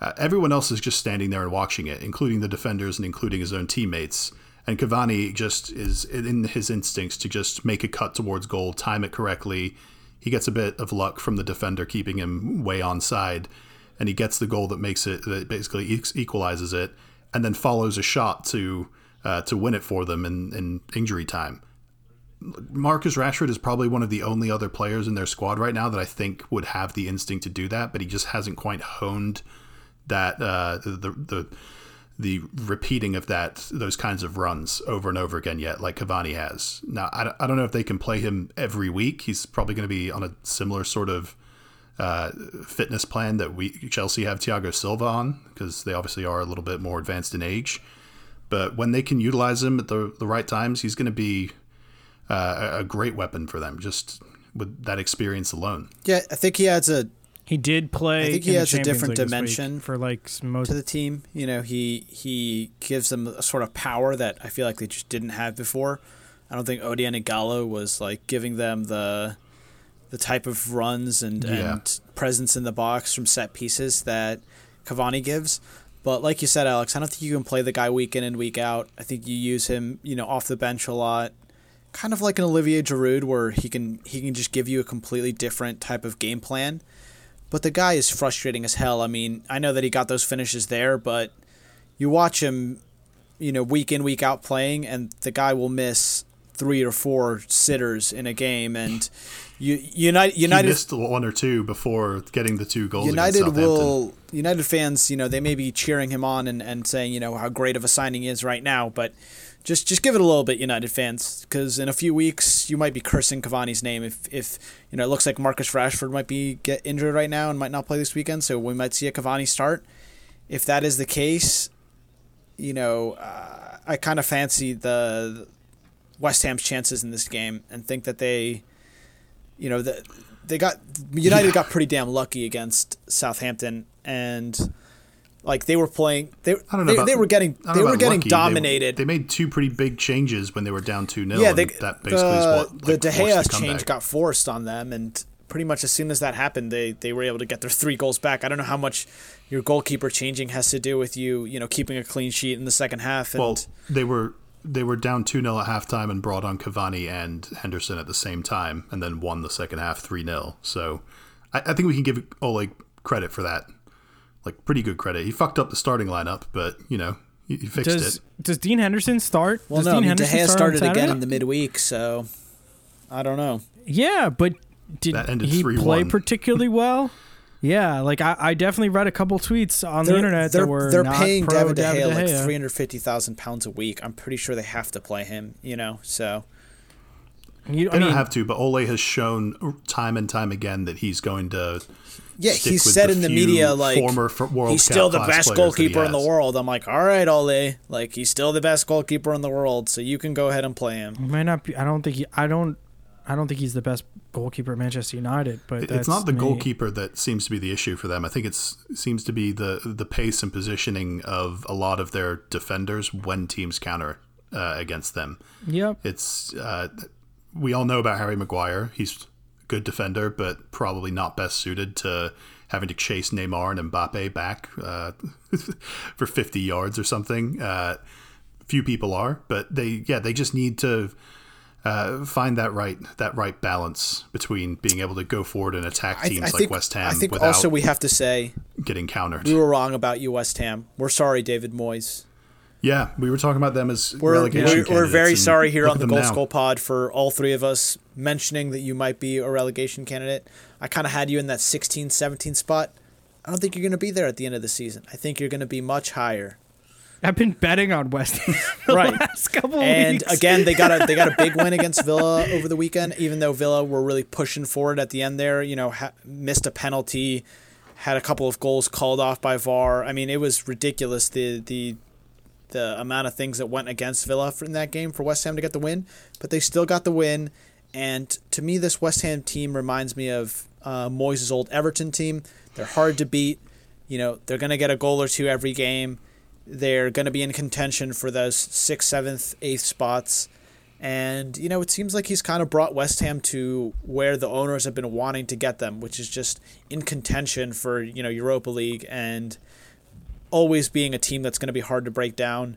uh, everyone else is just standing there and watching it, including the defenders and including his own teammates. And Cavani just is in his instincts to just make a cut towards goal, time it correctly. He gets a bit of luck from the defender keeping him way onside, and he gets the goal that makes it that basically equalizes it, and then follows a shot to uh, to win it for them in, in injury time. Marcus Rashford is probably one of the only other players in their squad right now that I think would have the instinct to do that, but he just hasn't quite honed that uh, the, the the repeating of that those kinds of runs over and over again yet, like Cavani has. Now I, I don't know if they can play him every week. He's probably going to be on a similar sort of uh, fitness plan that we Chelsea have Thiago Silva on because they obviously are a little bit more advanced in age. But when they can utilize him at the the right times, he's going to be uh, a great weapon for them just with that experience alone. yeah, I think he adds a He did play. I think he the has a different League dimension for like most to the team. You know, he he gives them a sort of power that I feel like they just didn't have before. I don't think Odion Ighalo was like giving them the the type of runs and, Yeah. and presence in the box from set pieces that Cavani gives. But like you said, Alex, I don't think you can play the guy week in and week out. I think you use him, you know, off the bench a lot, kind of like an Olivier Giroud, where he can he can just give you a completely different type of game plan. But the guy is frustrating as hell. I mean, I know that he got those finishes there, but you watch him, you know, week in week out playing, and the guy will miss three or four sitters in a game, and you United He United missed one or two before getting the two goals. United will United fans, you know, they may be cheering him on and, and saying, you know, how great of a signing he is right now, but just just give it a little bit, United fans, because in a few weeks you might be cursing Cavani's name if if you know it looks like Marcus Rashford might be get injured right now and might not play this weekend, so we might see a Cavani start. If that is the case, you know, uh, I kind of fancy the West Ham's chances in this game and think that they, you know, the, they got United got pretty damn lucky against Southampton, and Like they were playing, they I don't know. they, about- they were getting they know were getting lucky. They- dominated. They, made two pretty big changes when they were down two 0 yeah, they, that basically the, is uh, what the De Gea the change got forced on them, and pretty much as soon as that happened, they they were able to get their three goals back. I don't know how much your goalkeeper changing has to do with you, you know, keeping a clean sheet in the second half. And Well, they were they were down two 0 at halftime and brought on Cavani and Henderson at the same time, and then won the second half three 0 So I, I think we can give Ole credit for that. Like pretty good credit. He fucked up the starting lineup, but you know he, he fixed Does it. does Dean Henderson start? well, does no, I Dean mean, De Henderson Gea start started again in the midweek, so I don't know. Yeah, but did he 3-1. play particularly [LAUGHS] well? Yeah, like I, I definitely read a couple tweets on the They're, internet they're, that were they're not paying pro David De Gea like Gea. three hundred fifty thousand pounds a week. I'm pretty sure they have to play him. You know, so You, They I mean, don't have to, but Ole has shown time and time again that he's going to. Yeah, stick he with said the in the media like former World he's still the best players that he goalkeeper in the world. I'm like, all right, Ole, like he's still the best goalkeeper in the world, so you can go ahead and play him. he might not be. I don't think he. I don't. I don't think he's the best goalkeeper at Manchester United. But that's it's not the me. goalkeeper that seems to be the issue for them. I think it's seems to be the the pace and positioning of a lot of their defenders when teams counter uh, against them. Yep. It's uh, we all know about Harry Maguire. He's a good defender, but probably not best suited to having to chase Neymar and Mbappe back uh, [LAUGHS] for 50 yards or something. Uh, few people are, but they yeah they just need to uh, find that right that right balance between being able to go forward and attack I, teams I like think, West Ham I think also we have to say getting countered. we were wrong about you, West Ham. We're sorry, David Moyes. Yeah, we were talking about them as We're, relegation we're, we're very sorry here on the them Goal now. Skull Pod for all three of us mentioning that you might be a relegation candidate. I kind of had you in that 16, 17 spot. I don't think you're going to be there at the end of the season. I think you're going to be much higher. I've been betting on West Ham [LAUGHS] the Right. last couple And weeks. again, they got a they got a big win [LAUGHS] against Villa over the weekend. Even though Villa were really pushing forward at the end there, you know, ha- missed a penalty, had a couple of goals called off by VAR. I mean, it was ridiculous the the the amount of things that went against Villa in that game for West Ham to get the win, but they still got the win. And to me, this West Ham team reminds me of uh, Moyes' old Everton team. They're hard to beat. You know, they're going to get a goal or two every game. They're going to be in contention for those sixth, seventh, eighth spots. And, you know, it seems like he's kind of brought West Ham to where the owners have been wanting to get them, which is just in contention for, you know, Europa League and always being a team that's going to be hard to break down.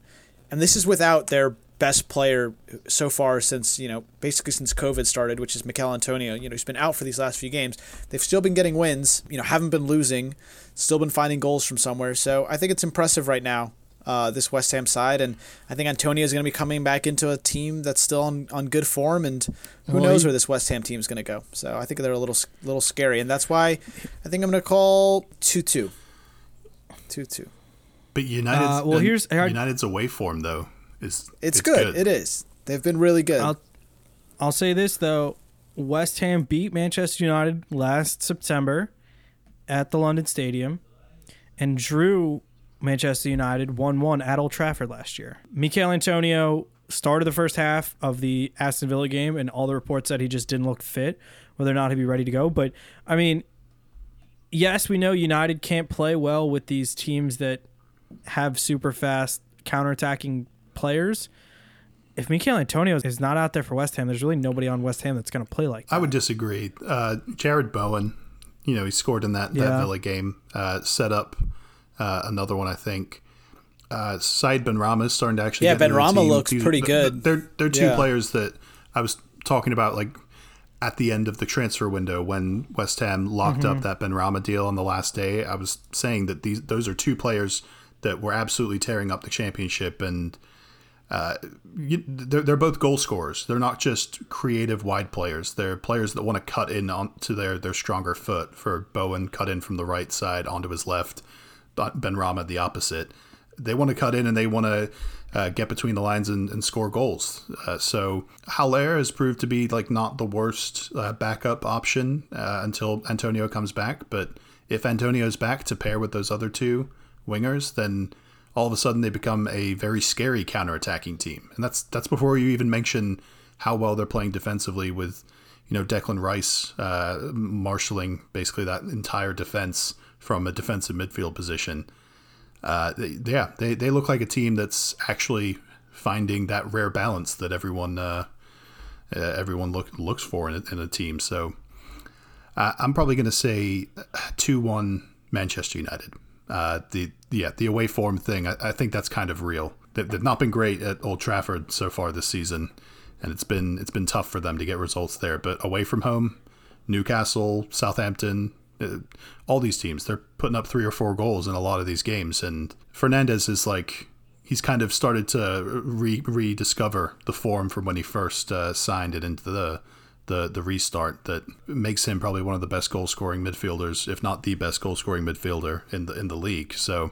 And this is without their best player so far since, you know, basically since COVID started, which is Michail Antonio. You know, he's been out for these last few games. They've still been getting wins, you know, haven't been losing, still been finding goals from somewhere. So I think it's impressive right now, uh, this West Ham side. And I think Antonio is going to be coming back into a team that's still on, on good form. And who Well, knows he- where this West Ham team is going to go. So I think they're a little little scary. And that's why I think I'm going to call 2 2. 2 2. But United's Uh, well, here's- I- United's away form though is It's, good. It is. They've been really good. I'll, I'll say this though: West Ham beat Manchester United last September at the London Stadium, and drew Manchester United one-one at Old Trafford last year. Michail Antonio started the first half of the Aston Villa game, and all the reports said he just didn't look fit, whether or not he'd be ready to go. But I mean, yes, we know United can't play well with these teams that have super fast counterattacking players. If Michail Antonio is not out there for West Ham, there's really nobody on West Ham that's going to play like that. I would disagree. Uh, Jarrod Bowen, you know, he scored in that, that Yeah. Villa game, uh, set up uh, another one, I think. Uh, Said Benrahma is starting to actually Yeah, get into the team. looks He's- pretty good. They're they're two Yeah. players that I was talking about like at the end of the transfer window when West Ham locked Mm-hmm. up that Benrahma deal on the last day. I was saying that these those are two players that were absolutely tearing up the championship and you, they're, they're both goal scorers. They're not just creative wide players. They're players that want to cut in onto their, their stronger foot. For Bowen, cut in from the right side onto his left. Benrahma the opposite. They want to cut in and they want to uh, get between the lines and, and score goals. Uh, so Haller has proved to be like not the worst uh, backup option uh, until Antonio comes back. But if Antonio's back to pair with those other two wingers, then all of a sudden they become a very scary counterattacking team. And that's that's before you even mention how well they're playing defensively with, you know, Declan Rice uh, marshaling basically that entire defense from a defensive midfield position. uh, they, yeah, they, they look like a team that's actually finding that rare balance that everyone uh, uh, everyone look, looks for in a, in a team. So uh, I'm probably going to say two one Manchester United. Uh, the yeah the away form thing. I, I think that's kind of real. They, they've not been great at Old Trafford so far this season, and it's been it's been tough for them to get results there. But away from home, Newcastle, Southampton, uh, all these teams they're putting up three or four goals in a lot of these games. And Fernandes is like he's kind of started to re- rediscover the form from when he first uh, signed it into the the the restart that makes him probably one of the best goal scoring midfielders, if not the best goal scoring midfielder in the in the league. So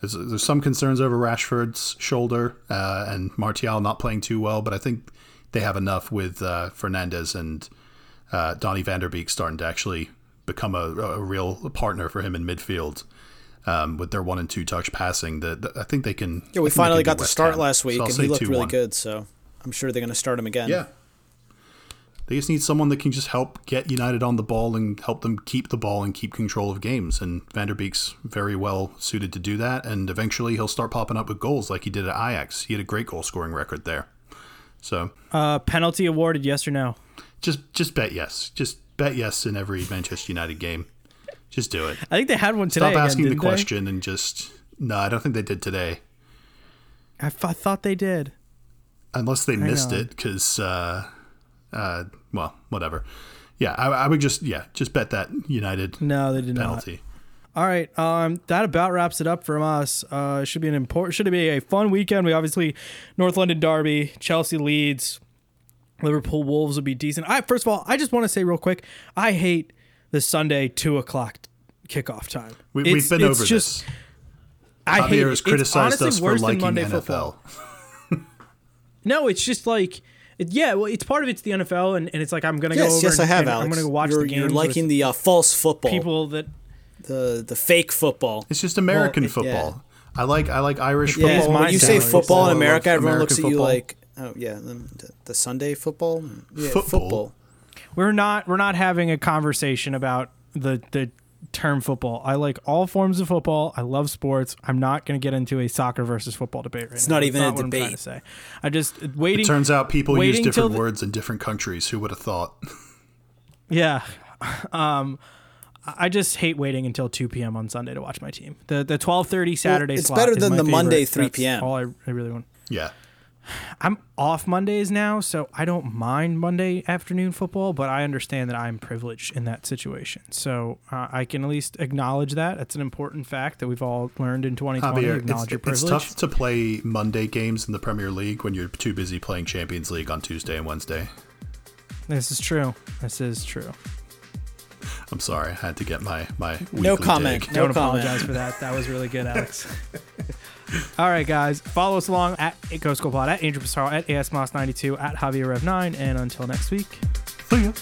there's, there's some concerns over Rashford's shoulder uh, and Martial not playing too well, but I think they have enough with uh, Fernandes and uh, Donny van der Beek starting to actually become a, a real partner for him in midfield. Um, with their one and two touch passing, that I think they can. Yeah, we I think they finally got the start Ham. last week, So and he looked really 2-1. good. So I'm sure they're going to start him again. Yeah. They just need someone that can just help get United on the ball and help them keep the ball and keep control of games. And Van der Beek's very well suited to do that. And eventually he'll start popping up with goals like he did at Ajax. He had a great goal scoring record there. So Uh, penalty awarded, yes or no? just just bet yes. Just bet yes in every Manchester United game. Just do it. I think they had one today. Stop again, asking the didn't they? question and just no, I don't think they did today. I, f- I thought they did. unless they missed on. it because uh, uh, well whatever yeah I, I would just yeah just bet that united No, they did not. penalty All right, um, that about wraps it up from us. Uh, should be an important, should be a fun weekend. We obviously North London Derby, Chelsea Leeds, Liverpool Wolves would be decent. I first of all, I just want to say real quick, I hate the Sunday two o'clock kickoff time. we, we've been it's over just, this I hate javier it. has It's criticized honestly us for worse than liking Monday nfl. [LAUGHS] No, it's just like. It, yeah, well, it's part of it's the NFL, and, and it's like I'm gonna go Yes, over yes, and, I have, and Alex. I'm gonna go watch you're, the games. You're liking the uh, false football, people that the the fake football. it's just american it- football i like i like irish Yeah, football mine when you say football I in America, everyone looks American at you like, oh yeah, the, the Sunday football. Yeah, Football? football. we're not we're not having a conversation about the the term football. I like all forms of football. I love sports. I'm not going to get into a soccer versus football debate right It's now. not That's even a what I'm debate. to say. I just waiting. it turns out people use different the- words in different countries who would have thought [LAUGHS] Yeah. [LAUGHS] Um, I just hate waiting until 2 p.m. on Sunday to watch my team. The the 12:30 Saturday. it's slot better is than my the Monday favorite. 3 That's p.m.. All I, I really want. yeah I'm off Mondays now, so I don't mind Monday afternoon football, but I understand that I'm privileged in that situation. So uh, I can at least acknowledge that. It's an important fact that we've all learned in 2020. Javier, acknowledge it's, your it's tough to play monday games in the premier league when you're too busy playing champions league on tuesday and wednesday This is true. This is true. i'm sorry i had to get my my No weekly comment. dig. No Don't comment. apologize for that. That was really good, Alex. [LAUGHS] [LAUGHS] All right, guys. Follow us along at Ghost Pod, at Andrew Pissarro, at ASMOS92, at Javier Rev9. And until next week. See ya.